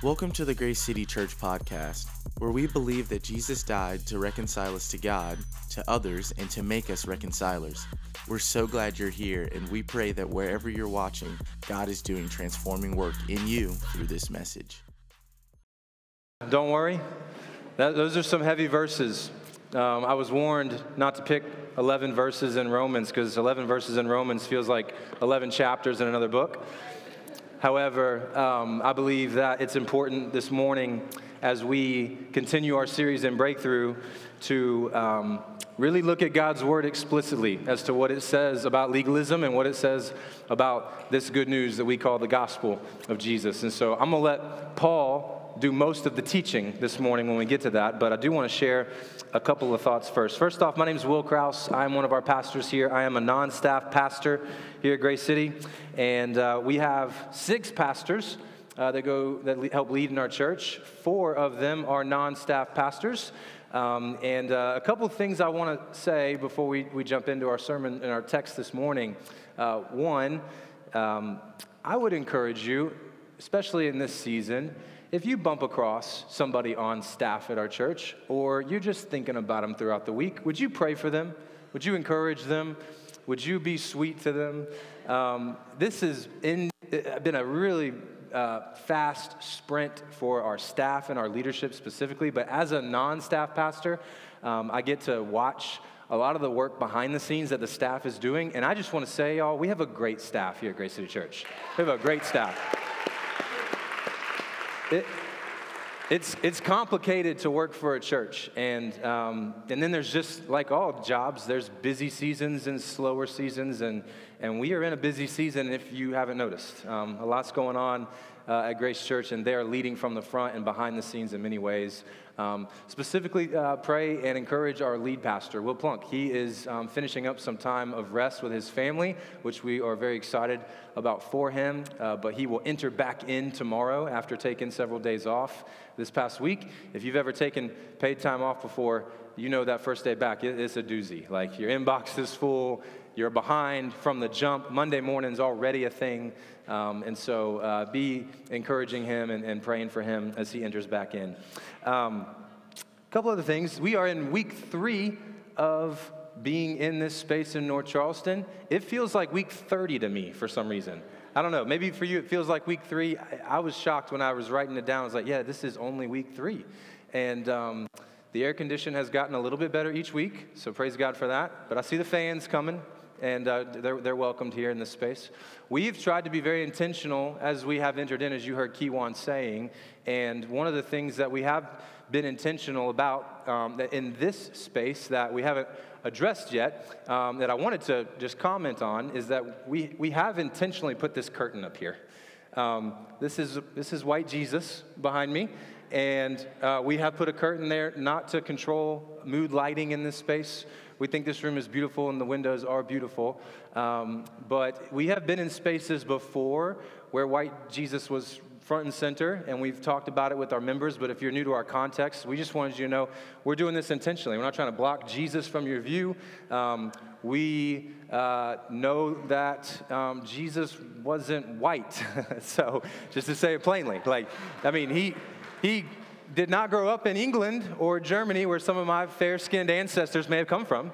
Welcome to the Grace City Church podcast, where we believe that Jesus died to reconcile us to God, to others, and to make us reconcilers. We're so glad you're here, and we pray that wherever you're watching, God is doing transforming work in you through this message. Don't worry, that, those are some heavy verses. Um, I was warned not to pick 11 verses in Romans because 11 verses in Romans feels like 11 chapters in another book. However, um, I believe that it's important this morning as we continue our series in Breakthrough to um, really look at God's Word explicitly as to what it says about legalism and what it says about this good news that we call the gospel of Jesus. And so I'm going to let Paul do most of the teaching this morning when we get to that, but I do want to share a couple of thoughts first. First off, my name is Will Krause. I am one of our pastors here. I am a non staff pastor here at Grace City, and uh, we have six pastors. Uh, that go that help lead in our church. Four of them are non-staff pastors, um, and uh, a couple of things I want to say before we, we jump into our sermon and our text this morning. Uh, one, um, I would encourage you, especially in this season, if you bump across somebody on staff at our church, or you're just thinking about them throughout the week, would you pray for them? Would you encourage them? Would you be sweet to them? Um, this has uh, been a really uh, fast sprint for our staff and our leadership specifically, but as a non staff pastor, um, I get to watch a lot of the work behind the scenes that the staff is doing. And I just want to say, y'all, we have a great staff here at Grace City Church. We have a great staff. It, it's, it's complicated to work for a church. And, um, and then there's just like all jobs, there's busy seasons and slower seasons. And, and we are in a busy season if you haven't noticed. Um, a lot's going on uh, at Grace Church, and they are leading from the front and behind the scenes in many ways. Um, specifically, uh, pray and encourage our lead pastor, Will Plunk. He is um, finishing up some time of rest with his family, which we are very excited about for him. Uh, but he will enter back in tomorrow after taking several days off this past week. If you've ever taken paid time off before, you know that first day back, it's a doozy. Like your inbox is full, you're behind from the jump. Monday morning's already a thing. Um, and so uh, be encouraging him and, and, praying for him as he enters back in. Um, a couple other things. We are in week three of being in this space in North Charleston. It feels like week 30 to me for some reason. I don't know. Maybe for you it feels like week three. I, I was shocked when I was writing it down. I was like, yeah, this is only week three. And um, the air condition has gotten a little bit better each week, so praise God for that. But I see the fans coming and uh, they're, they're welcomed here in this space. We've tried to be very intentional as we have entered in, as you heard Kiwan saying, and one of the things that we have been intentional about um, in this space that we haven't addressed yet, um, that I wanted to just comment on, is that we, we have intentionally put this curtain up here. Um, this, is, this is white Jesus behind me, and uh, we have put a curtain there not to control mood lighting in this space. We think this room is beautiful and the windows are beautiful. Um, but we have been in spaces before where white Jesus was front and center, and we've talked about it with our members. But if you're new to our context, we just wanted you to know we're doing this intentionally. We're not trying to block Jesus from your view. Um, we uh, know that um, Jesus wasn't white. so, just to say it plainly, like, I mean, he, he did not grow up in England or Germany, where some of my fair skinned ancestors may have come from.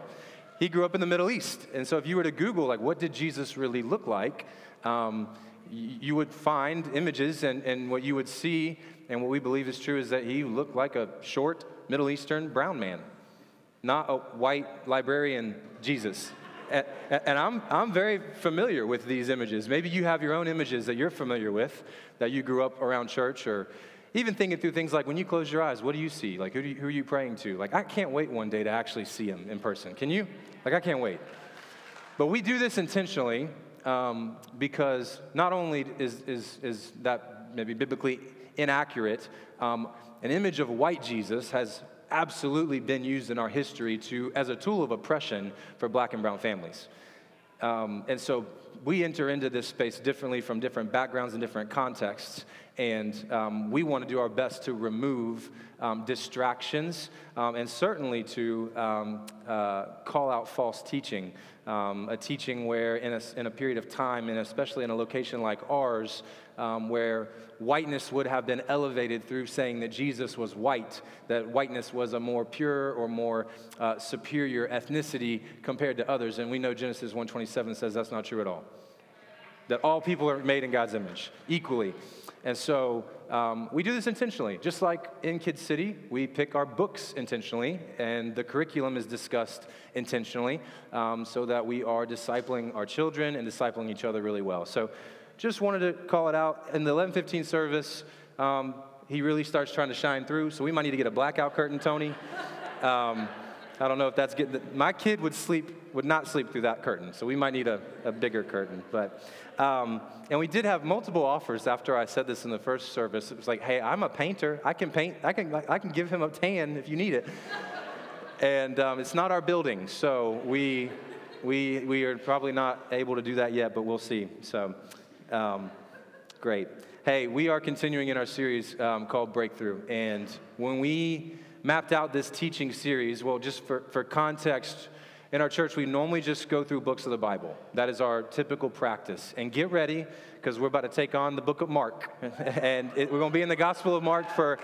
He grew up in the Middle East. And so, if you were to Google, like, what did Jesus really look like? Um, you would find images, and, and what you would see, and what we believe is true, is that he looked like a short Middle Eastern brown man, not a white librarian Jesus. And, and I'm, I'm very familiar with these images. Maybe you have your own images that you're familiar with, that you grew up around church or even thinking through things like when you close your eyes, what do you see? Like, who, you, who are you praying to? Like, I can't wait one day to actually see him in person. Can you? Like, I can't wait. But we do this intentionally um, because not only is, is, is that maybe biblically inaccurate, um, an image of white Jesus has absolutely been used in our history to, as a tool of oppression for black and brown families. Um, and so we enter into this space differently from different backgrounds and different contexts. And um, we want to do our best to remove um, distractions um, and certainly to um, uh, call out false teaching. Um, a teaching where, in a, in a period of time, and especially in a location like ours, um, where whiteness would have been elevated through saying that Jesus was white, that whiteness was a more pure or more uh, superior ethnicity compared to others. And we know Genesis 1:27 says that's not true at all. That all people are made in God's image equally. And so um, we do this intentionally. Just like in Kid City, we pick our books intentionally, and the curriculum is discussed intentionally um, so that we are discipling our children and discipling each other really well. So just wanted to call it out. In the 1115 service, um, he really starts trying to shine through, so we might need to get a blackout curtain, Tony. Um, I don't know if that's getting. My kid would sleep, would not sleep through that curtain, so we might need a, a bigger curtain. But, um, and we did have multiple offers after I said this in the first service. It was like, hey, I'm a painter. I can paint. I can, I can give him a tan if you need it. and um, it's not our building, so we, we, we are probably not able to do that yet, but we'll see. So. Um, great. Hey, we are continuing in our series um, called Breakthrough. And when we mapped out this teaching series, well, just for, for context, in our church, we normally just go through books of the Bible. That is our typical practice. And get ready, because we're about to take on the book of Mark. and it, we're going to be in the Gospel of Mark for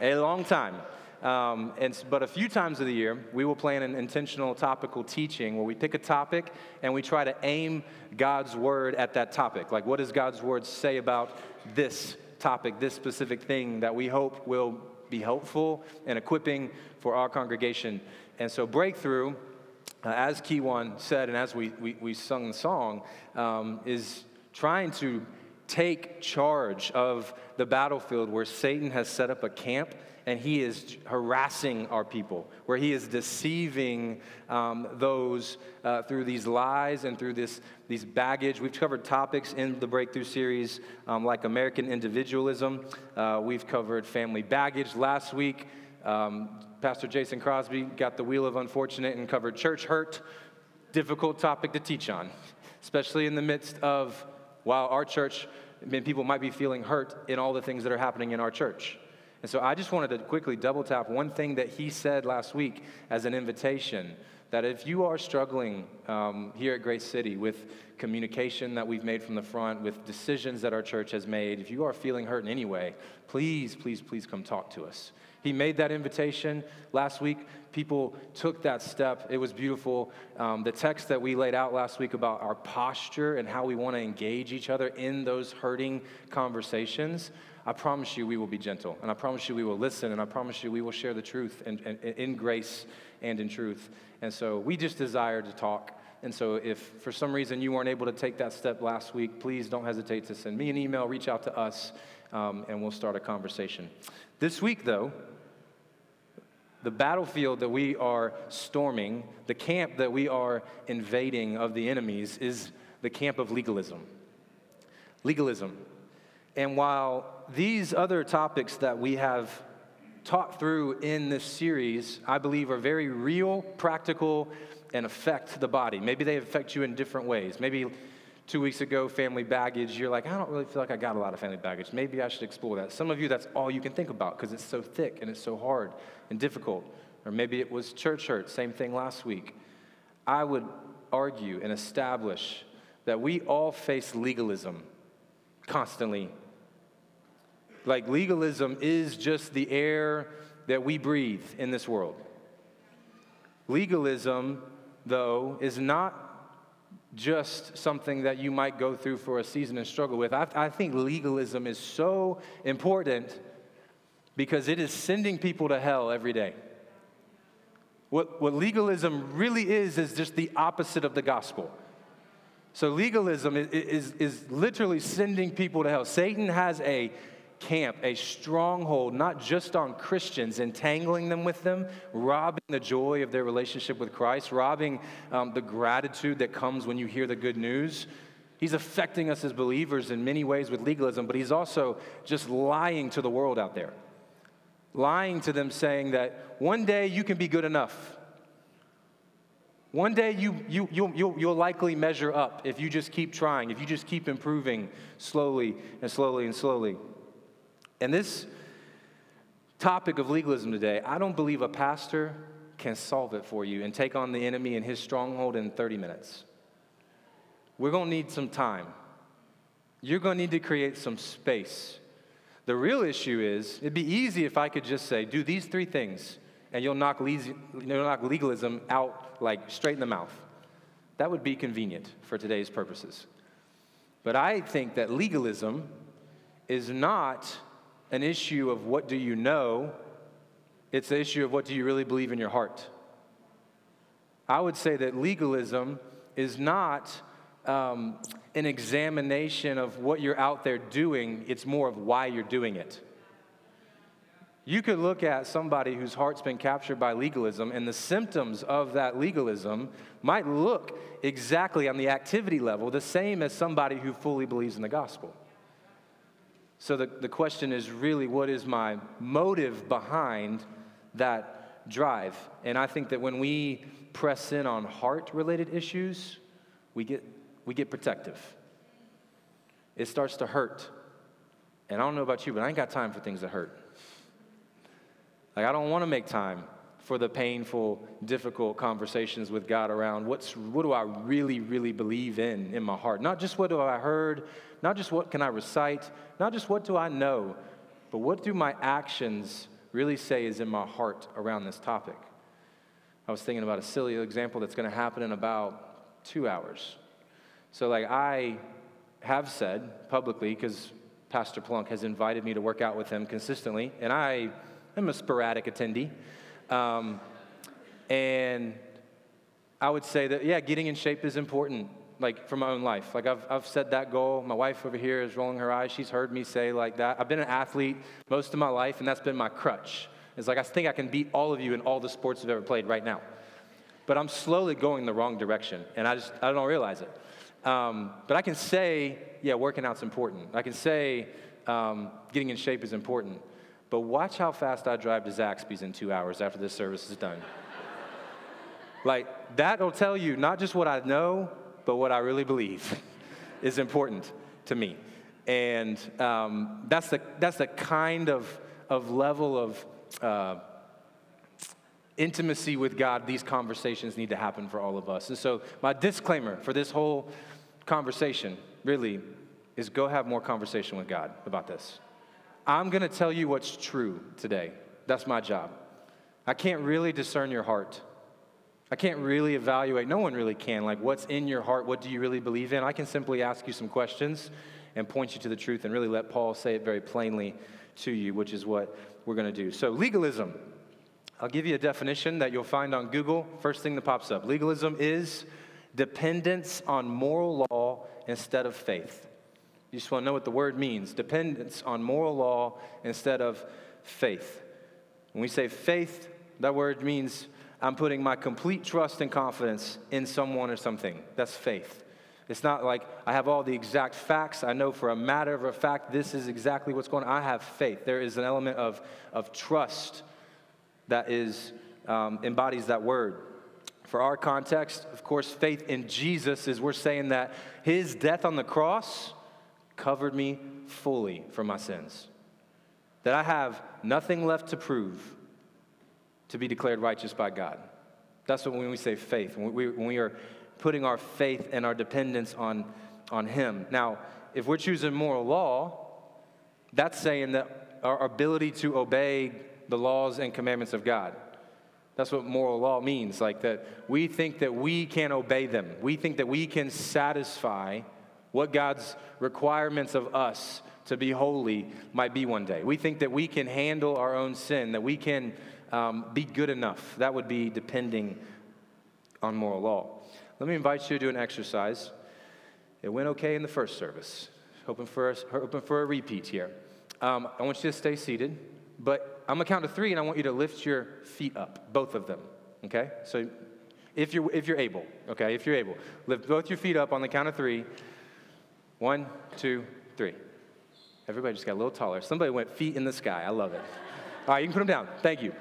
a long time. Um, and, but a few times of the year, we will plan an intentional topical teaching where we pick a topic and we try to aim God's word at that topic. Like, what does God's word say about this topic, this specific thing that we hope will be helpful and equipping for our congregation? And so, breakthrough, uh, as Kiwan said, and as we, we, we sung the song, um, is trying to take charge of the battlefield where Satan has set up a camp and he is harassing our people, where he is deceiving um, those uh, through these lies and through this these baggage. We've covered topics in the Breakthrough series um, like American individualism. Uh, we've covered family baggage last week. Um, Pastor Jason Crosby got the wheel of unfortunate and covered church hurt. Difficult topic to teach on, especially in the midst of while our church, people might be feeling hurt in all the things that are happening in our church. And so I just wanted to quickly double tap one thing that he said last week as an invitation that if you are struggling um, here at Grace City with communication that we've made from the front, with decisions that our church has made, if you are feeling hurt in any way, please, please, please come talk to us. He made that invitation last week. People took that step. It was beautiful. Um, the text that we laid out last week about our posture and how we want to engage each other in those hurting conversations I promise you we will be gentle, and I promise you we will listen, and I promise you we will share the truth and, and, in grace and in truth. And so we just desire to talk. And so if for some reason you weren't able to take that step last week, please don't hesitate to send me an email, reach out to us, um, and we'll start a conversation. This week, though, the battlefield that we are storming, the camp that we are invading of the enemies, is the camp of legalism. Legalism. And while these other topics that we have taught through in this series, I believe, are very real, practical, and affect the body. Maybe they affect you in different ways. Maybe two weeks ago, family baggage, you're like, I don't really feel like I got a lot of family baggage. Maybe I should explore that. Some of you, that's all you can think about because it's so thick and it's so hard and difficult. Or maybe it was church hurt, same thing last week. I would argue and establish that we all face legalism constantly like legalism is just the air that we breathe in this world. Legalism, though, is not just something that you might go through for a season and struggle with. I, I, think legalism is so important because it is sending people to hell every day. What, what legalism really is, is just the opposite of the gospel. So, legalism is, is, is literally sending people to hell. Satan has a camp, a stronghold, not just on Christians, entangling them with them, robbing the joy of their relationship with Christ, robbing um, the gratitude that comes when you hear the good news. He's affecting us as believers in many ways with legalism, but he's also just lying to the world out there. Lying to them, saying that one day you can be good enough. One day you, you, you'll, you'll, you'll likely measure up if you just keep trying, if you just keep improving slowly and slowly and slowly. And this topic of legalism today, I don't believe a pastor can solve it for you and take on the enemy and his stronghold in 30 minutes. We're going to need some time. You're going to need to create some space. The real issue is it'd be easy if I could just say, do these three things, and you'll knock, legalism out like straight in the mouth. That would be convenient for today's purposes. But I think that legalism is not an issue of what do you know, it's the issue of what do you really believe in your heart. I would say that legalism is not um, an examination of what you're out there doing, it's more of why you're doing it. You could look at somebody whose heart's been captured by legalism, and the symptoms of that legalism might look exactly on the activity level the same as somebody who fully believes in the gospel. So the, the question is really what is my motive behind that drive? And I think that when we press in on heart related issues, we get, we get protective. It starts to hurt. And I don't know about you, but I ain't got time for things that hurt. Like, I don't want to make time for the painful, difficult conversations with God around what's, what do I really, really believe in in my heart. Not just what do I heard, not just what can I recite, not just what do I know, but what do my actions really say is in my heart around this topic. I was thinking about a silly example that's going to happen in about two hours. So, like, I have said publicly, because Pastor Plunk has invited me to work out with him consistently, and I am a sporadic attendee. Um, and I would say that, yeah, getting in shape is important, like for my own life. Like I've, I've set that goal. My wife over here is rolling her eyes. She's heard me say like that. I've been an athlete most of my life, and that's been my crutch. It's like I think I can beat all of you in all the sports I've ever played right now. But I'm slowly going the wrong direction, and I just I don't realize it. Um, but I can say, yeah, working out's important. I can say um, getting in shape is important. But watch how fast I drive to Zaxby's in two hours after this service is done. like, that'll tell you not just what I know, but what I really believe is important to me. And um, that's, the, that's the kind of, of level of uh, intimacy with God these conversations need to happen for all of us. And so, my disclaimer for this whole conversation really is go have more conversation with God about this. I'm going to tell you what's true today. That's my job. I can't really discern your heart. I can't really evaluate. No one really can. Like, what's in your heart? What do you really believe in? I can simply ask you some questions and point you to the truth and really let Paul say it very plainly to you, which is what we're going to do. So, legalism. I'll give you a definition that you'll find on Google. First thing that pops up legalism is dependence on moral law instead of faith. You just want to know what the word means dependence on moral law instead of faith. When we say faith, that word means I'm putting my complete trust and confidence in someone or something. That's faith. It's not like I have all the exact facts. I know for a matter of a fact this is exactly what's going on. I have faith. There is an element of, of trust that is um, embodies that word. For our context, of course, faith in Jesus is we're saying that his death on the cross covered me fully for my sins. That I have nothing left to prove to be declared righteous by God. That's what when we say faith, when we, when we are putting our faith and our dependence on, on Him. Now, if we're choosing moral law, that's saying that our ability to obey the laws and commandments of God. That's what moral law means. Like that we think that we can obey them. We think that we can satisfy what God's requirements of us to be holy might be one day. We think that we can handle our own sin, that we can um, be good enough. That would be depending on moral law. Let me invite you to do an exercise. It went okay in the first service. Hoping for a, hoping for a repeat here. Um, I want you to stay seated, but I'm gonna count to three, and I want you to lift your feet up, both of them. Okay? So, if you're if you're able, okay, if you're able, lift both your feet up on the count of three. One, two, three. Everybody just got a little taller. Somebody went feet in the sky. I love it. All right, you can put them down. Thank you.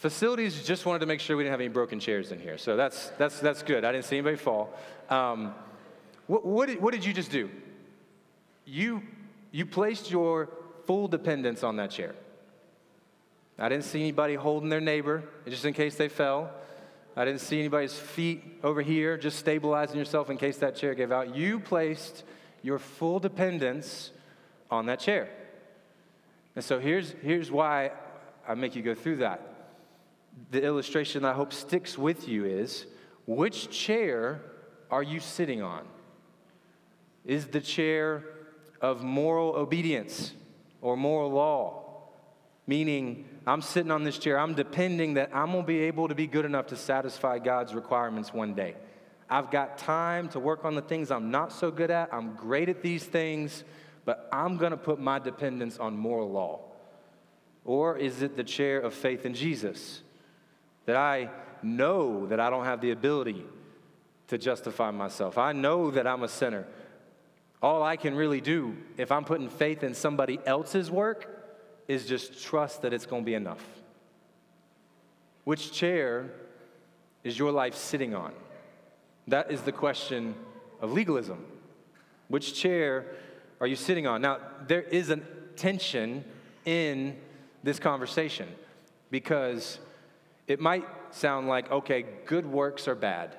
Facilities just wanted to make sure we didn't have any broken chairs in here. So that's, that's, that's good. I didn't see anybody fall. Um, what, what, did, what did you just do? You you placed your full dependence on that chair. I didn't see anybody holding their neighbor just in case they fell. I didn't see anybody's feet over here just stabilizing yourself in case that chair gave out. You placed your full dependence on that chair. And so here's, here's why I make you go through that. The illustration I hope sticks with you is which chair are you sitting on? Is the chair of moral obedience or moral law? Meaning, I'm sitting on this chair, I'm depending that I'm gonna be able to be good enough to satisfy God's requirements one day. I've got time to work on the things I'm not so good at. I'm great at these things, but I'm gonna put my dependence on moral law. Or is it the chair of faith in Jesus? That I know that I don't have the ability to justify myself. I know that I'm a sinner. All I can really do, if I'm putting faith in somebody else's work, is just trust that it's going to be enough. Which chair is your life sitting on? That is the question of legalism. Which chair are you sitting on? Now, there is a tension in this conversation because it might sound like, okay, good works are bad.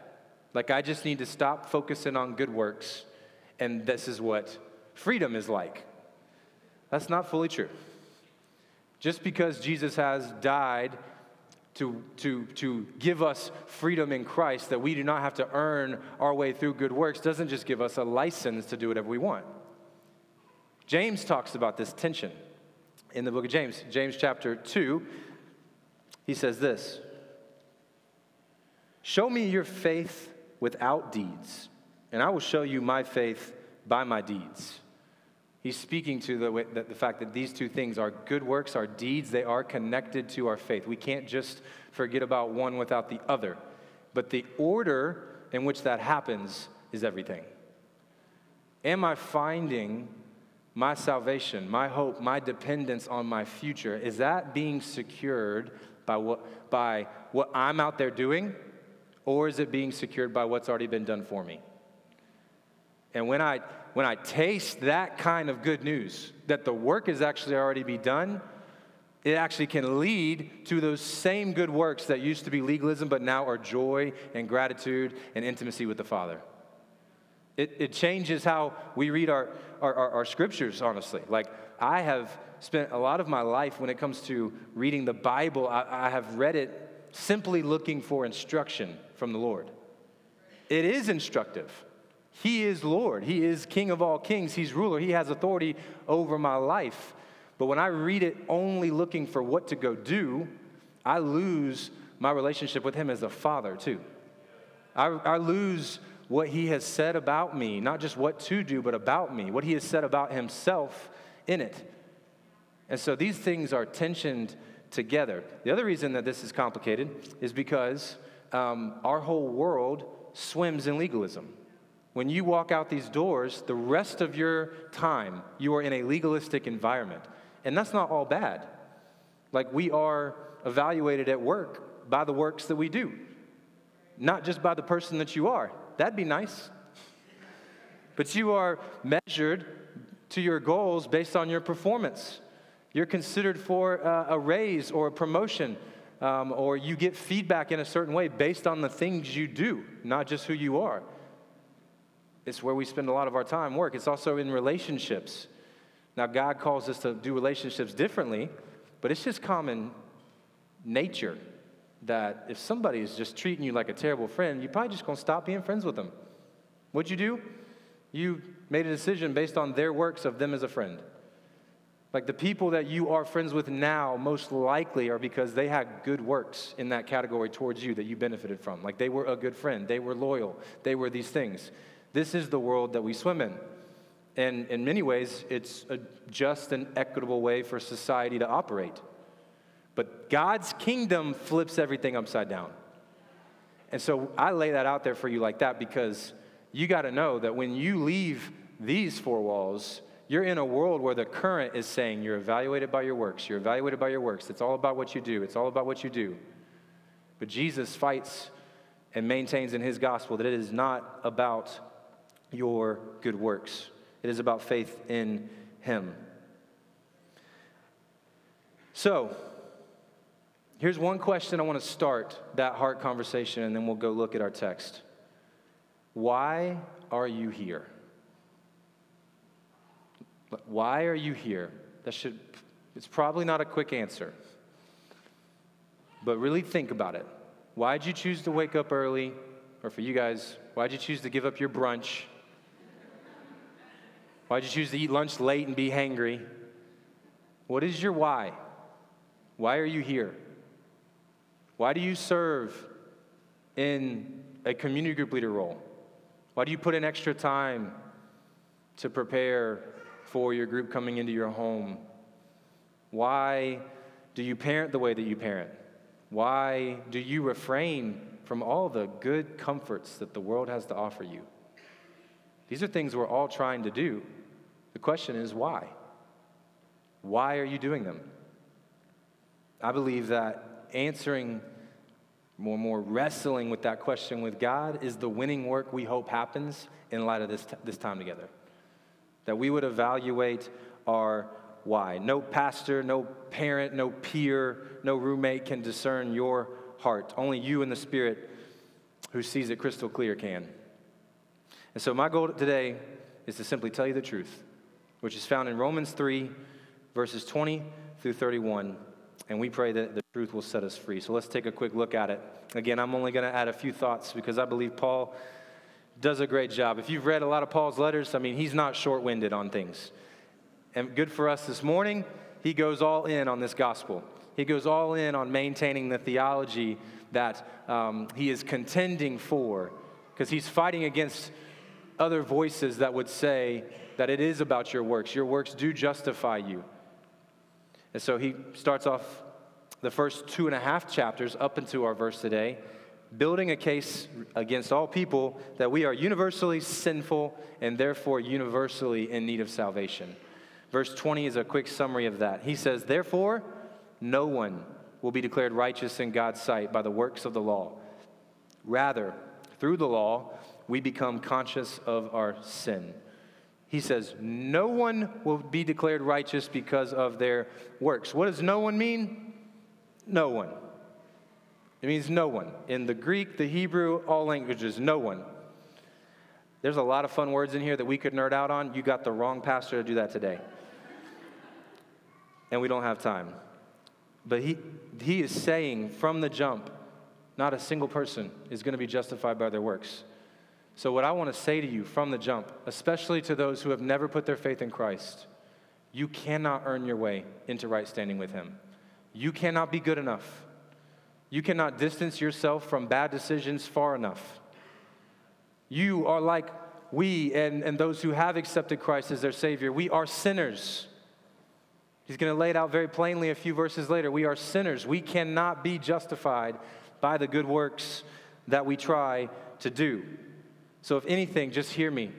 Like, I just need to stop focusing on good works, and this is what freedom is like. That's not fully true. Just because Jesus has died to, to, to give us freedom in Christ, that we do not have to earn our way through good works, doesn't just give us a license to do whatever we want. James talks about this tension in the book of James. James chapter 2, he says this Show me your faith without deeds, and I will show you my faith by my deeds. He's speaking to the, the, the, fact that these two things, our good works, our deeds, they are connected to our faith. We can't just forget about one without the other. But the order in which that happens is everything. Am I finding my salvation, my hope, my dependence on my future? Is that being secured by what, by what I'm out there doing? Or is it being secured by what's already been done for me? And when I, when I taste that kind of good news, that the work is actually already be done, it actually can lead to those same good works that used to be legalism, but now are joy and gratitude and intimacy with the Father. It, it changes how we read our, our, our, our scriptures, honestly. Like, I have spent a lot of my life when it comes to reading the Bible, I, I have read it simply looking for instruction from the Lord. It is instructive. He is Lord. He is King of all kings. He's ruler. He has authority over my life. But when I read it only looking for what to go do, I lose my relationship with Him as a father, too. I, I lose what He has said about me, not just what to do, but about me, what He has said about Himself in it. And so these things are tensioned together. The other reason that this is complicated is because um, our whole world swims in legalism. When you walk out these doors, the rest of your time, you are in a legalistic environment. And that's not all bad. Like we are evaluated at work by the works that we do, not just by the person that you are. That'd be nice. But you are measured to your goals based on your performance. You're considered for a raise or a promotion, um, or you get feedback in a certain way based on the things you do, not just who you are. It's where we spend a lot of our time work. It's also in relationships. Now, God calls us to do relationships differently, but it's just common nature that if somebody is just treating you like a terrible friend, you're probably just going to stop being friends with them. What'd you do? You made a decision based on their works of them as a friend. Like the people that you are friends with now, most likely are because they had good works in that category towards you that you benefited from. Like they were a good friend, they were loyal, they were these things. This is the world that we swim in. And in many ways, it's a just and equitable way for society to operate. But God's kingdom flips everything upside down. And so I lay that out there for you like that because you got to know that when you leave these four walls, you're in a world where the current is saying you're evaluated by your works. You're evaluated by your works. It's all about what you do. It's all about what you do. But Jesus fights and maintains in his gospel that it is not about your good works. It is about faith in Him. So, here's one question I want to start that heart conversation, and then we'll go look at our text. Why are you here? Why are you here? That should, it's probably not a quick answer. But really think about it. Why'd you choose to wake up early? Or for you guys, why'd you choose to give up your brunch? Why'd you choose to eat lunch late and be hangry? What is your why? Why are you here? Why do you serve in a community group leader role? Why do you put in extra time to prepare for your group coming into your home? Why do you parent the way that you parent? Why do you refrain from all the good comforts that the world has to offer you? These are things we're all trying to do. The question is why? Why are you doing them? I believe that answering more and more wrestling with that question with God is the winning work we hope happens in light of this, t- this time together. That we would evaluate our why. No pastor, no parent, no peer, no roommate can discern your heart. Only you and the Spirit who sees it crystal clear can. And so, my goal today is to simply tell you the truth, which is found in Romans 3, verses 20 through 31. And we pray that the truth will set us free. So, let's take a quick look at it. Again, I'm only going to add a few thoughts because I believe Paul does a great job. If you've read a lot of Paul's letters, I mean, he's not short winded on things. And good for us this morning, he goes all in on this gospel. He goes all in on maintaining the theology that um, he is contending for, because he's fighting against other voices that would say that it is about your works. Your works do justify you. And so he starts off the first two and a half chapters up into our verse today, building a case against all people that we are universally sinful and therefore universally in need of salvation. Verse 20 is a quick summary of that. He says, Therefore, no one will be declared righteous in God's sight by the works of the law. Rather, through the law, we become conscious of our sin. He says, No one will be declared righteous because of their works. What does no one mean? No one. It means no one. In the Greek, the Hebrew, all languages, no one. There's a lot of fun words in here that we could nerd out on. You got the wrong pastor to do that today and we don't have time. But he, he is saying from the jump, not a single person is going to be justified by their works. So, what I want to say to you from the jump, especially to those who have never put their faith in Christ, you cannot earn your way into right standing with Him. You cannot be good enough. You cannot distance yourself from bad decisions far enough. You are like we and, and those who have accepted Christ as their Savior. We are sinners. He's going to lay it out very plainly a few verses later. We are sinners. We cannot be justified by the good works that we try to do. So, if anything, just hear me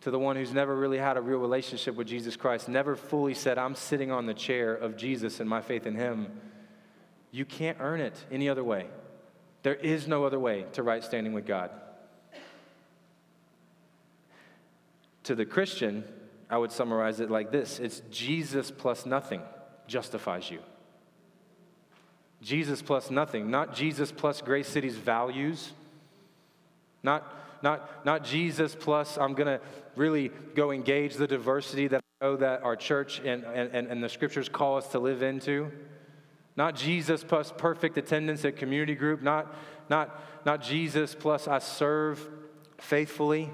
to the one who's never really had a real relationship with Jesus Christ, never fully said, I'm sitting on the chair of Jesus and my faith in Him. You can't earn it any other way. There is no other way to right standing with God. To the Christian, I would summarize it like this it's Jesus plus nothing justifies you. Jesus plus nothing, not Jesus plus Grace City's values, not, not, not Jesus plus I'm going to really go engage the diversity that I know that our church and, and, and the scriptures call us to live into. Not Jesus plus perfect attendance at community group, not, not, not Jesus plus I serve faithfully.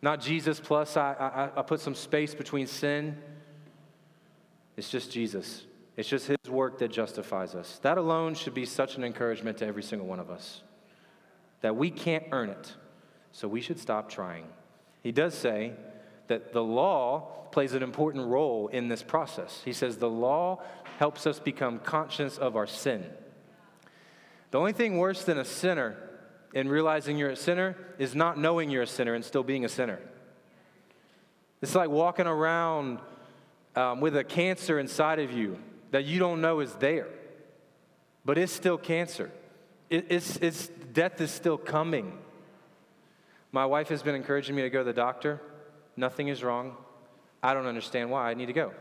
Not Jesus plus I, I, I put some space between sin. It's just Jesus. It's just his work that justifies us. That alone should be such an encouragement to every single one of us that we can't earn it, so we should stop trying. He does say that the law plays an important role in this process. He says the law helps us become conscious of our sin. The only thing worse than a sinner in realizing you're a sinner is not knowing you're a sinner and still being a sinner. It's like walking around um, with a cancer inside of you that you don't know is there, but it's still cancer. It, it's, it's, death is still coming. My wife has been encouraging me to go to the doctor. Nothing is wrong. I don't understand why I need to go.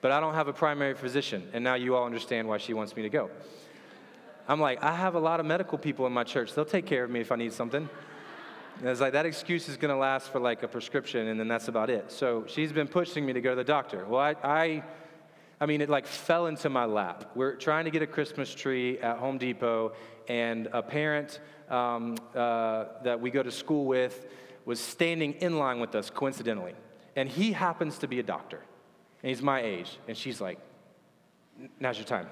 But I don't have a primary physician, and now you all understand why she wants me to go. I'm like, I have a lot of medical people in my church. They'll take care of me if I need something. And it's like that excuse is going to last for like a prescription, and then that's about it. So she's been pushing me to go to the doctor. Well, I, I, I mean, it like fell into my lap. We're trying to get a Christmas tree at Home Depot, and a parent um, uh, that we go to school with was standing in line with us coincidentally. And he happens to be a doctor, and he's my age. And she's like, Now's your time.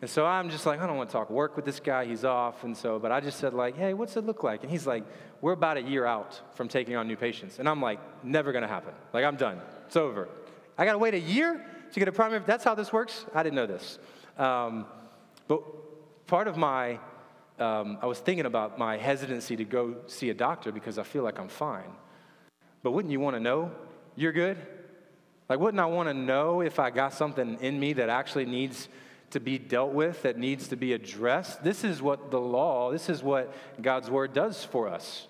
And so I'm just like, I don't want to talk work with this guy. He's off. And so, but I just said, like, hey, what's it look like? And he's like, we're about a year out from taking on new patients. And I'm like, never going to happen. Like, I'm done. It's over. I got to wait a year to get a primary. That's how this works? I didn't know this. Um, but part of my, um, I was thinking about my hesitancy to go see a doctor because I feel like I'm fine. But wouldn't you want to know you're good? Like, wouldn't I want to know if I got something in me that actually needs to be dealt with, that needs to be addressed. This is what the law, this is what God's word does for us.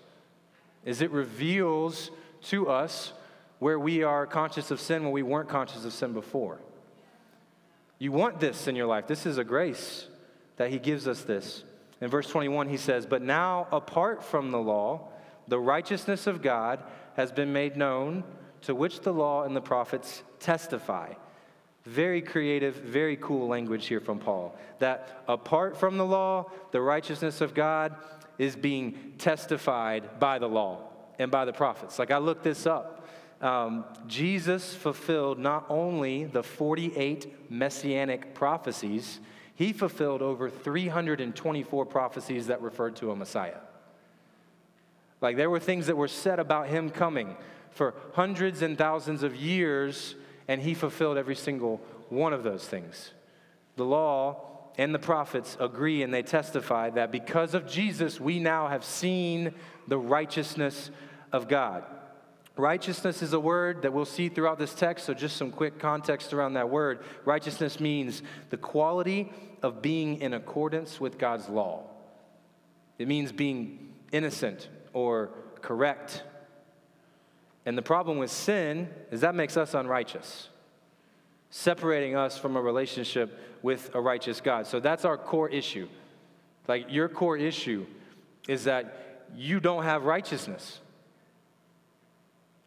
Is it reveals to us where we are conscious of sin when we weren't conscious of sin before. You want this in your life. This is a grace that he gives us this. In verse 21 he says, "But now apart from the law, the righteousness of God has been made known, to which the law and the prophets testify." Very creative, very cool language here from Paul. That apart from the law, the righteousness of God is being testified by the law and by the prophets. Like I looked this up. Um, Jesus fulfilled not only the 48 messianic prophecies, he fulfilled over 324 prophecies that referred to a Messiah. Like there were things that were said about him coming for hundreds and thousands of years and he fulfilled every single one of those things. The law and the prophets agree and they testify that because of Jesus, we now have seen the righteousness of God. Righteousness is a word that we'll see throughout this text, so just some quick context around that word. Righteousness means the quality of being in accordance with God's law. It means being innocent or correct and the problem with sin is that makes us unrighteous, separating us from a relationship with a righteous God. So that's our core issue. Like your core issue is that you don't have righteousness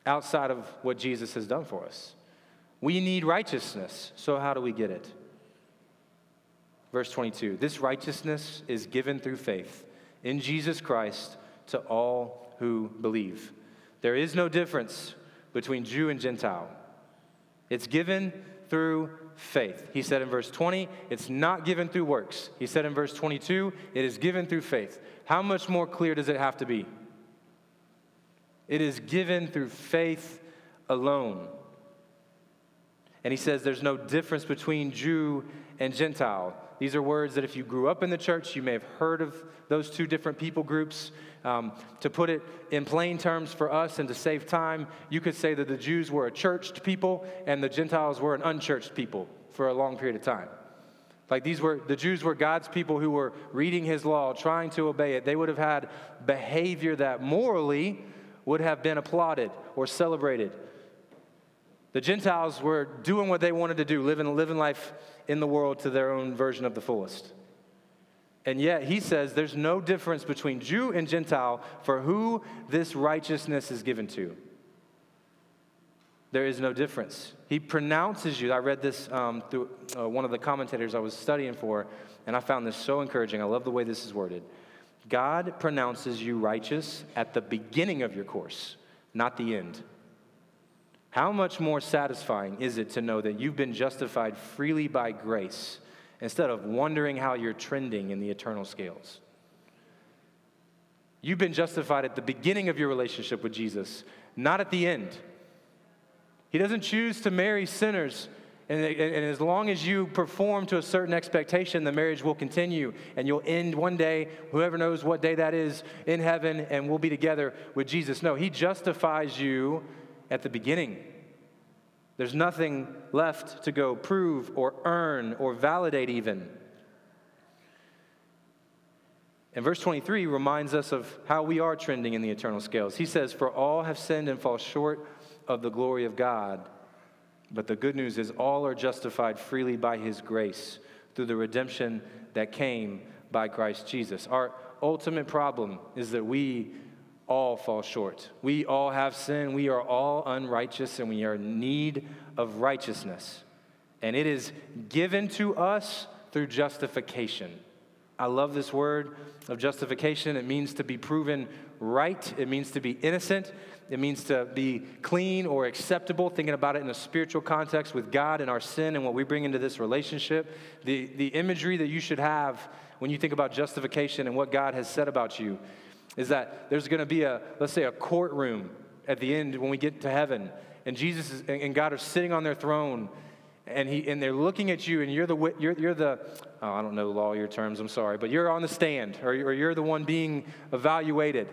outside of what Jesus has done for us. We need righteousness. So how do we get it? Verse 22 This righteousness is given through faith in Jesus Christ to all who believe. There is no difference between Jew and Gentile. It's given through faith. He said in verse 20, it's not given through works. He said in verse 22, it is given through faith. How much more clear does it have to be? It is given through faith alone. And he says there's no difference between Jew and Gentile. These are words that if you grew up in the church, you may have heard of those two different people groups. Um, to put it in plain terms for us and to save time, you could say that the Jews were a churched people and the Gentiles were an unchurched people for a long period of time. Like these were, the Jews were God's people who were reading his law, trying to obey it. They would have had behavior that morally would have been applauded or celebrated. The Gentiles were doing what they wanted to do, living, living life in the world to their own version of the fullest. And yet he says there's no difference between Jew and Gentile for who this righteousness is given to. There is no difference. He pronounces you. I read this um, through uh, one of the commentators I was studying for, and I found this so encouraging. I love the way this is worded. God pronounces you righteous at the beginning of your course, not the end. How much more satisfying is it to know that you've been justified freely by grace? instead of wondering how you're trending in the eternal scales. You've been justified at the beginning of your relationship with Jesus, not at the end. He doesn't choose to marry sinners. And, and, as long as you perform to a certain expectation, the marriage will continue and you'll end one day, whoever knows what day that is, in heaven and we'll be together with Jesus. No, He justifies you at the beginning. There's nothing left to go prove or earn or validate, even. And verse 23 reminds us of how we are trending in the eternal scales. He says, For all have sinned and fall short of the glory of God. But the good news is all are justified freely by his grace through the redemption that came by Christ Jesus. Our ultimate problem is that we all fall short. We all have sin. We are all unrighteous and we are in need of righteousness. And it is given to us through justification. I love this word of justification. It means to be proven right, it means to be innocent, it means to be clean or acceptable, thinking about it in a spiritual context with God and our sin and what we bring into this relationship. The, the imagery that you should have when you think about justification and what God has said about you is that there's going to be a, let's say, a courtroom at the end when we get to heaven, and Jesus and God are sitting on their throne and, he, and they're looking at you, and you're the, you're, you're the oh, I don't know lawyer terms, I'm sorry, but you're on the stand, or, or you're the one being evaluated.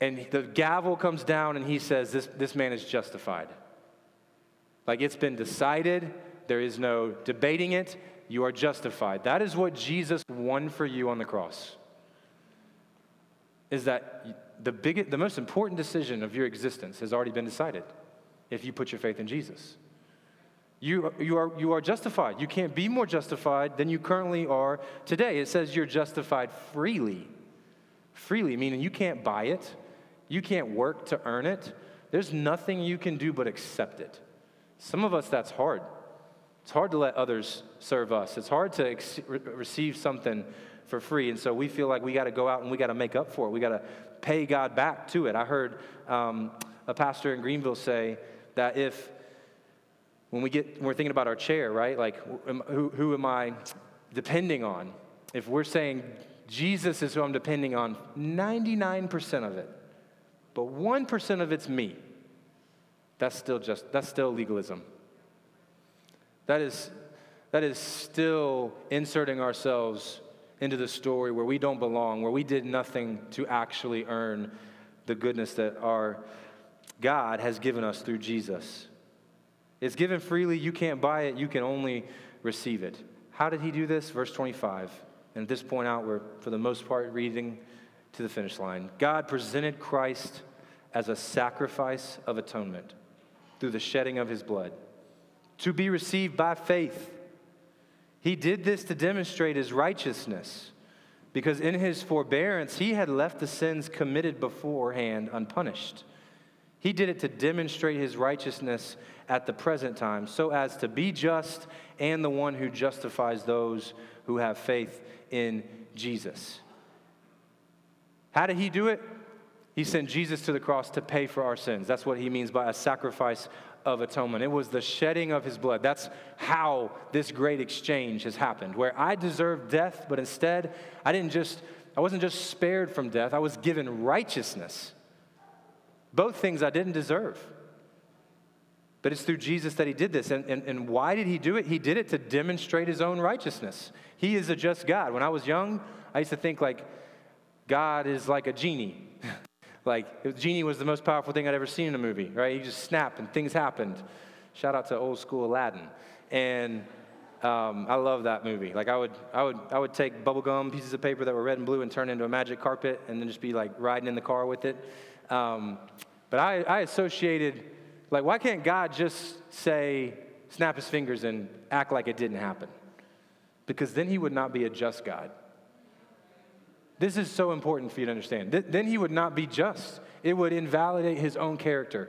And the gavel comes down, and he says, This, this man is justified. Like it's been decided, there is no debating it, you are justified. That is what Jesus won for you on the cross. Is that the, biggest, the most important decision of your existence has already been decided if you put your faith in Jesus. You, you, are, you are justified. You can't be more justified than you currently are today. It says you're justified freely. Freely, meaning you can't buy it, you can't work to earn it. There's nothing you can do but accept it. Some of us, that's hard. It's hard to let others serve us, it's hard to ex- receive something for free. And so we feel like we got to go out and we got to make up for it. We got to pay God back to it. I heard um, a pastor in Greenville say that if when we get when we're thinking about our chair, right? Like who, who am I depending on? If we're saying Jesus is who I'm depending on, 99% of it, but 1% of it's me. That's still just that's still legalism. That is that is still inserting ourselves into the story where we don't belong, where we did nothing to actually earn the goodness that our God has given us through Jesus. It's given freely. You can't buy it. You can only receive it. How did he do this? Verse 25. And at this point out, we're, for the most part, reading to the finish line. God presented Christ as a sacrifice of atonement through the shedding of his blood to be received by faith. He did this to demonstrate his righteousness because in his forbearance, he had left the sins committed beforehand unpunished. He did it to demonstrate his righteousness at the present time, so as to be just and the one who justifies those who have faith in Jesus. How did he do it? He sent Jesus to the cross to pay for our sins. That's what he means by a sacrifice of atonement. It was the shedding of his blood. That's how this great exchange has happened, where I deserved death, but instead, I didn't just, I wasn't just spared from death, I was given righteousness. Both things I didn't deserve. But it's through Jesus that he did this. And, and, and why did he do it? He did it to demonstrate his own righteousness. He is a just God. When I was young, I used to think like God is like a genie. like, genie was the most powerful thing I'd ever seen in a movie, right? You just snap and things happened. Shout out to old school Aladdin. And um, I love that movie. Like I would, I would, I would take bubble gum pieces of paper that were red and blue and turn into a magic carpet, and then just be like riding in the car with it. Um, but I, I associated, like, why can't God just say, snap his fingers and act like it didn't happen? Because then he would not be a just God. This is so important for you to understand. Th- then he would not be just, it would invalidate his own character.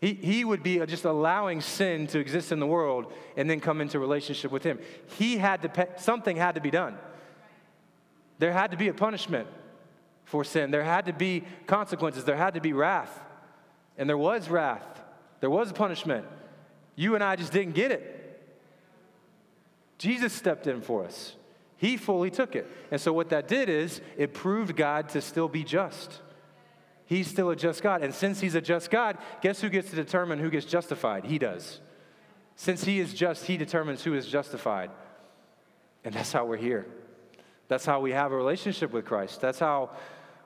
He, he would be just allowing sin to exist in the world and then come into relationship with him. He had to, pay, something had to be done. There had to be a punishment for sin. There had to be consequences, there had to be wrath. And there was wrath, there was punishment. You and I just didn't get it. Jesus stepped in for us. He fully took it. And so, what that did is it proved God to still be just. He's still a just God. And since He's a just God, guess who gets to determine who gets justified? He does. Since He is just, He determines who is justified. And that's how we're here. That's how we have a relationship with Christ. That's how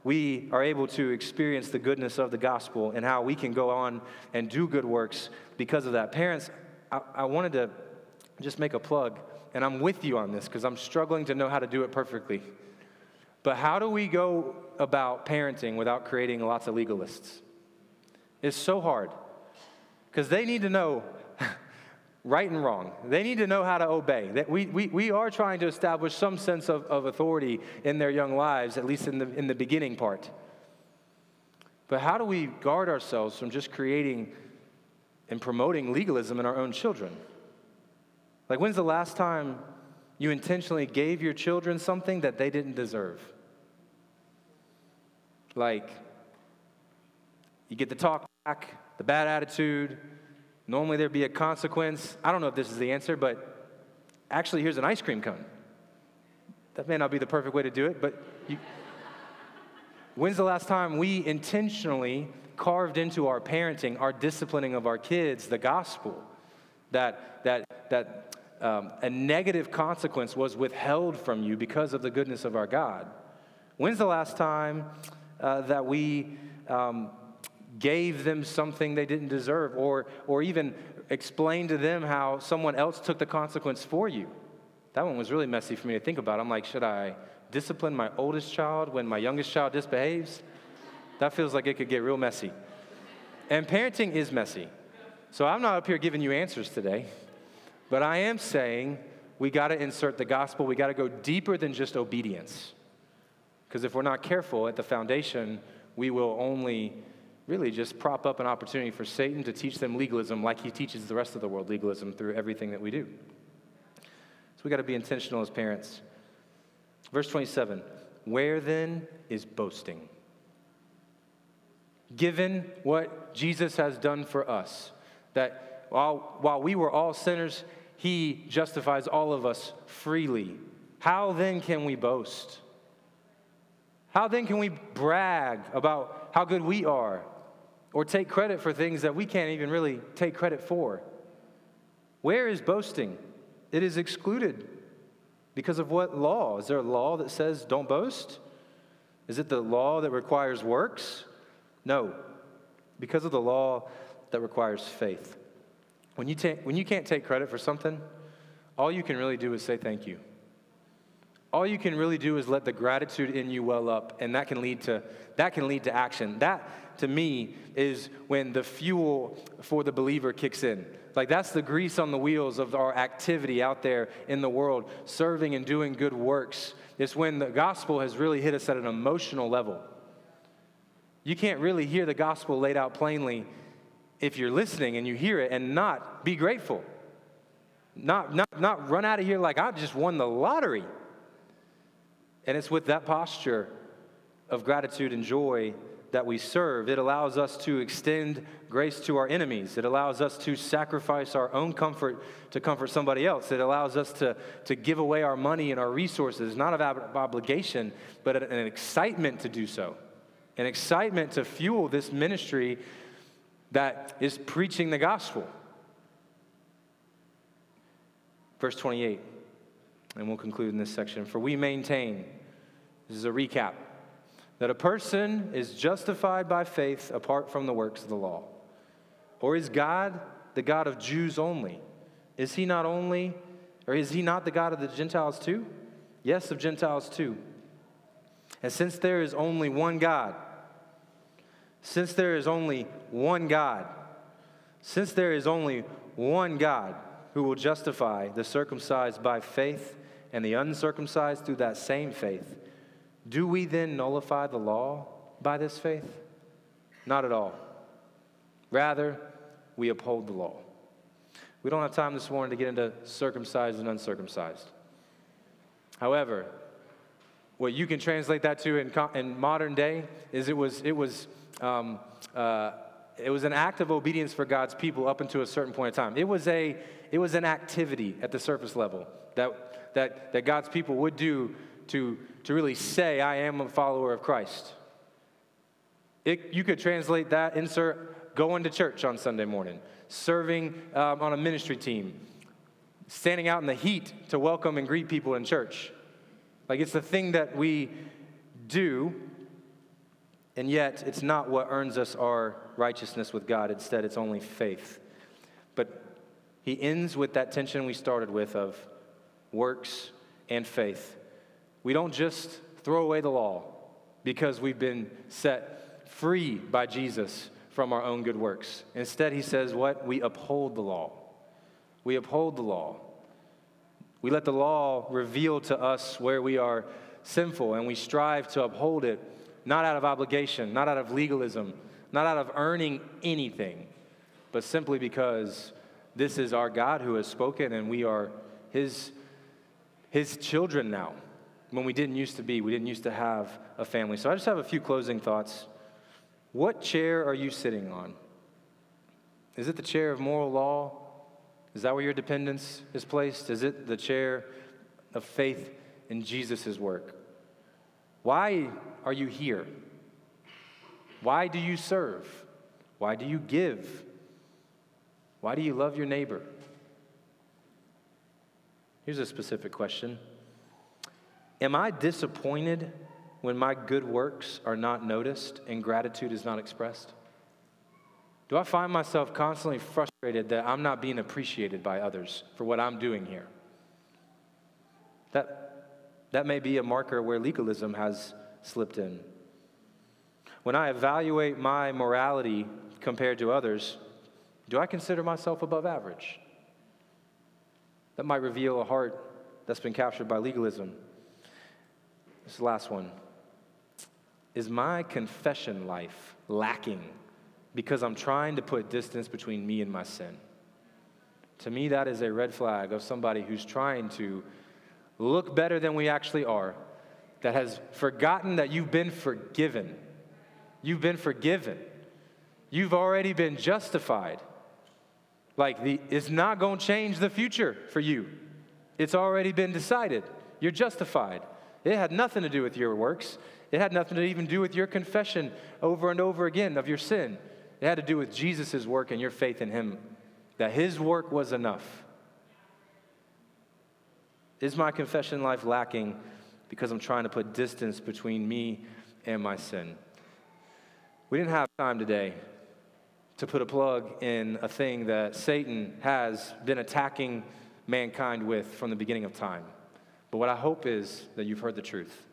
we are able to experience the goodness of the gospel and how we can go on and do good works because of that. Parents, I, I wanted to just make a plug, and I'm with you on this because I'm struggling to know how to do it perfectly. But how do we go about parenting without creating lots of legalists? It's so hard because they need to know right and wrong. They need to know how to obey. That we, we, we are trying to establish some sense of, of authority in their young lives, at least in the, in the beginning part. But how do we guard ourselves from just creating and promoting legalism in our own children? Like, when's the last time you intentionally gave your children something that they didn't deserve? Like, you get the talk back, the bad attitude. Normally there'd be a consequence. I don't know if this is the answer, but actually, here's an ice cream cone. That may not be the perfect way to do it, but you, when's the last time we intentionally carved into our parenting, our disciplining of our kids, the gospel? That, that, that um, a negative consequence was withheld from you because of the goodness of our God. When's the last time uh, that we um, gave them something they didn't deserve, or, or even explained to them how someone else took the consequence for you. That one was really messy for me to think about. I'm like, should I discipline my oldest child when my youngest child disbehaves? That feels like it could get real messy. And parenting is messy. So I'm not up here giving you answers today, but I am saying we got to insert the gospel. We got to go deeper than just obedience. Because if we're not careful at the foundation, we will only really just prop up an opportunity for Satan to teach them legalism like he teaches the rest of the world legalism through everything that we do. So we got to be intentional as parents. Verse 27 Where then is boasting? Given what Jesus has done for us, that while, while we were all sinners, he justifies all of us freely. How then can we boast? How then can we brag about how good we are or take credit for things that we can't even really take credit for. Where is boasting? It is excluded. Because of what law? Is there a law that says don't boast? Is it the law that requires works? No. Because of the law that requires faith. When you, ta- when you can't take credit for something, all you can really do is say thank you. All you can really do is let the gratitude in you well up, and that can lead to, that can lead to action. That, to me is when the fuel for the believer kicks in. Like that's the grease on the wheels of our activity out there in the world, serving and doing good works. It's when the gospel has really hit us at an emotional level. You can't really hear the gospel laid out plainly if you're listening and you hear it and not be grateful. Not, not, not run out of here like I just won the lottery. And it's with that posture of gratitude and joy that we serve. It allows us to extend grace to our enemies. It allows us to sacrifice our own comfort to comfort somebody else. It allows us to, to give away our money and our resources, not of obligation, but an excitement to do so. An excitement to fuel this ministry that is preaching the gospel. Verse 28, and we'll conclude in this section. For we maintain, this is a recap that a person is justified by faith apart from the works of the law? Or is God the God of Jews only? Is he not only, or is he not the God of the Gentiles too? Yes, of Gentiles too. And since there is only one God, since there is only one God, since there is only one God who will justify the circumcised by faith and the uncircumcised through that same faith, do we then nullify the law by this faith? Not at all. Rather, we uphold the law. We don't have time this morning to get into circumcised and uncircumcised. However, what you can translate that to in, in modern day is it was, it, was, um, uh, it was an act of obedience for God's people up until a certain point in time. It was, a, it was an activity at the surface level that, that, that God's people would do to, to really say, I am a follower of Christ. It, you could translate that, insert going to church on Sunday morning, serving um, on a ministry team, standing out in the heat to welcome and greet people in church. Like it's the thing that we do, and yet it's not what earns us our righteousness with God. Instead, it's only faith. But he ends with that tension we started with of works and faith. We don't just throw away the law because we've been set free by Jesus from our own good works. Instead, he says, What? We uphold the law. We uphold the law. We let the law reveal to us where we are sinful, and we strive to uphold it, not out of obligation, not out of legalism, not out of earning anything, but simply because this is our God who has spoken, and we are his, his children now when we didn't used to be. We didn't used to have a family. So I just have a few closing thoughts. What chair are you sitting on? Is it the chair of moral law? Is that where your dependence is placed? Is it the chair of faith in Jesus' work? Why are you here? Why do you serve? Why do you give? Why do you love your neighbor? Here's a specific question Am I disappointed when my good works are not noticed and gratitude is not expressed? Do I find myself constantly frustrated that I'm not being appreciated by others for what I'm doing here? That, that may be a marker where legalism has slipped in. When I evaluate my morality compared to others, do I consider myself above average? That might reveal a heart that's been captured by legalism. This last one. Is my confession life lacking because I'm trying to put distance between me and my sin? To me, that is a red flag of somebody who's trying to look better than we actually are, that has forgotten that you've been forgiven. You've been forgiven. You've already been justified. Like, the, it's not going to change the future for you. It's already been decided. You're justified. It had nothing to do with your works. It had nothing to even do with your confession over and over again of your sin. It had to do with Jesus' work and your faith in Him, that His work was enough. Is my confession life lacking because I'm trying to put distance between me and my sin? We didn't have time today to put a plug in a thing that Satan has been attacking mankind with from the beginning of time. But what I hope is that you've heard the truth.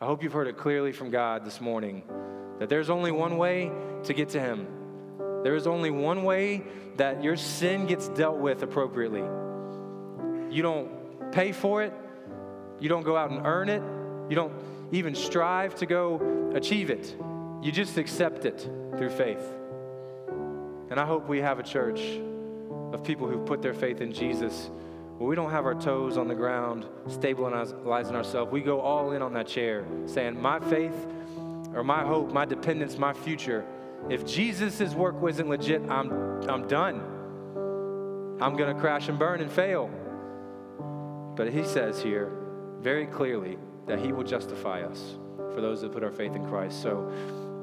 I hope you've heard it clearly from God this morning that there's only one way to get to Him. There is only one way that your sin gets dealt with appropriately. You don't pay for it, you don't go out and earn it, you don't even strive to go achieve it. You just accept it through faith. And I hope we have a church of people who've put their faith in Jesus where we don't have our toes on the ground, stabilizing ourselves. We go all in on that chair, saying, My faith or my hope, my dependence, my future. If Jesus' work wasn't legit, I'm, I'm done. I'm going to crash and burn and fail. But he says here very clearly that he will justify us for those that put our faith in Christ. So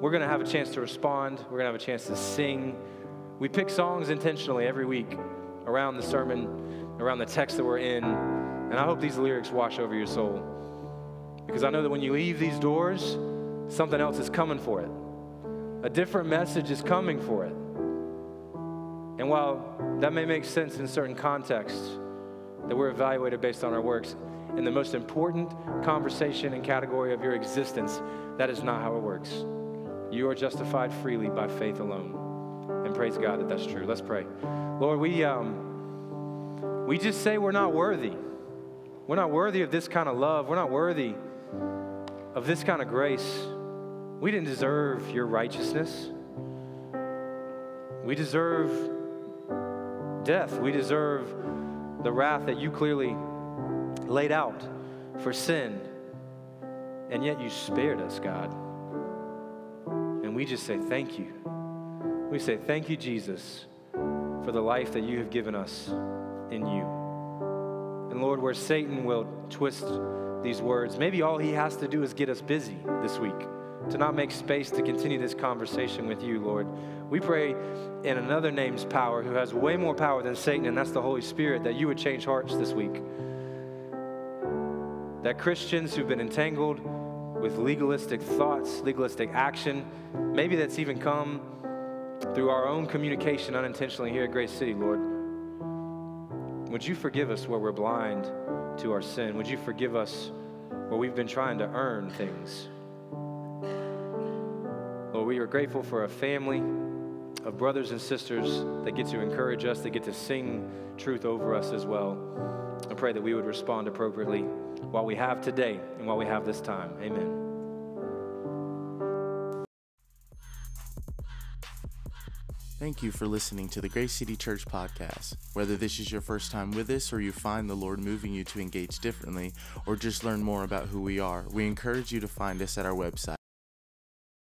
we're going to have a chance to respond, we're going to have a chance to sing. We pick songs intentionally every week around the sermon around the text that we're in. And I hope these lyrics wash over your soul. Because I know that when you leave these doors, something else is coming for it. A different message is coming for it. And while that may make sense in certain contexts, that we're evaluated based on our works, in the most important conversation and category of your existence, that is not how it works. You are justified freely by faith alone. Praise God that that's true. Let's pray. Lord, we. Um, we just say we're not worthy. We're not worthy of this kind of love. We're not worthy of this kind of grace. We didn't deserve your righteousness. We deserve death. We deserve the wrath that you clearly laid out for sin. And yet you spared us, God. And we just say thank you. We say thank you, Jesus, for the life that you have given us in you. And Lord, where Satan will twist these words, maybe all he has to do is get us busy this week to not make space to continue this conversation with you, Lord. We pray in another name's power who has way more power than Satan, and that's the Holy Spirit, that you would change hearts this week. That Christians who've been entangled with legalistic thoughts, legalistic action, maybe that's even come through our own communication unintentionally here at Grace City, Lord. Would you forgive us where we're blind to our sin? Would you forgive us where we've been trying to earn things. Lord, we are grateful for a family of brothers and sisters that get to encourage us, that get to sing truth over us as well. I pray that we would respond appropriately while we have today and while we have this time. Amen. Thank you for listening to the Grace City Church podcast. Whether this is your first time with us or you find the Lord moving you to engage differently or just learn more about who we are, we encourage you to find us at our website